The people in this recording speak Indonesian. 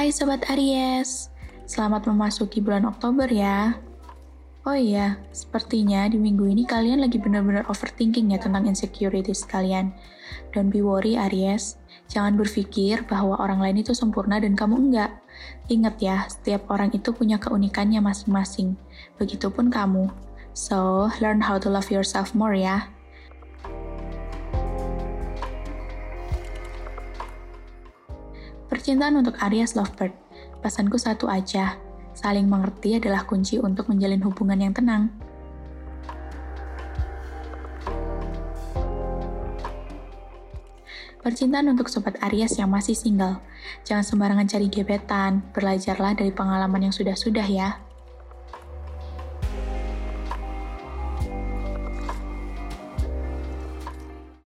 Hai Sobat Aries, selamat memasuki bulan Oktober ya. Oh iya, sepertinya di minggu ini kalian lagi benar-benar overthinking ya tentang insecurities kalian. Don't be worry Aries, jangan berpikir bahwa orang lain itu sempurna dan kamu enggak. Ingat ya, setiap orang itu punya keunikannya masing-masing. Begitupun kamu. So, learn how to love yourself more ya. Percintaan untuk Aries Lovebird. Pesanku satu aja, saling mengerti adalah kunci untuk menjalin hubungan yang tenang. Percintaan untuk sobat Aries yang masih single. Jangan sembarangan cari gebetan, belajarlah dari pengalaman yang sudah-sudah ya.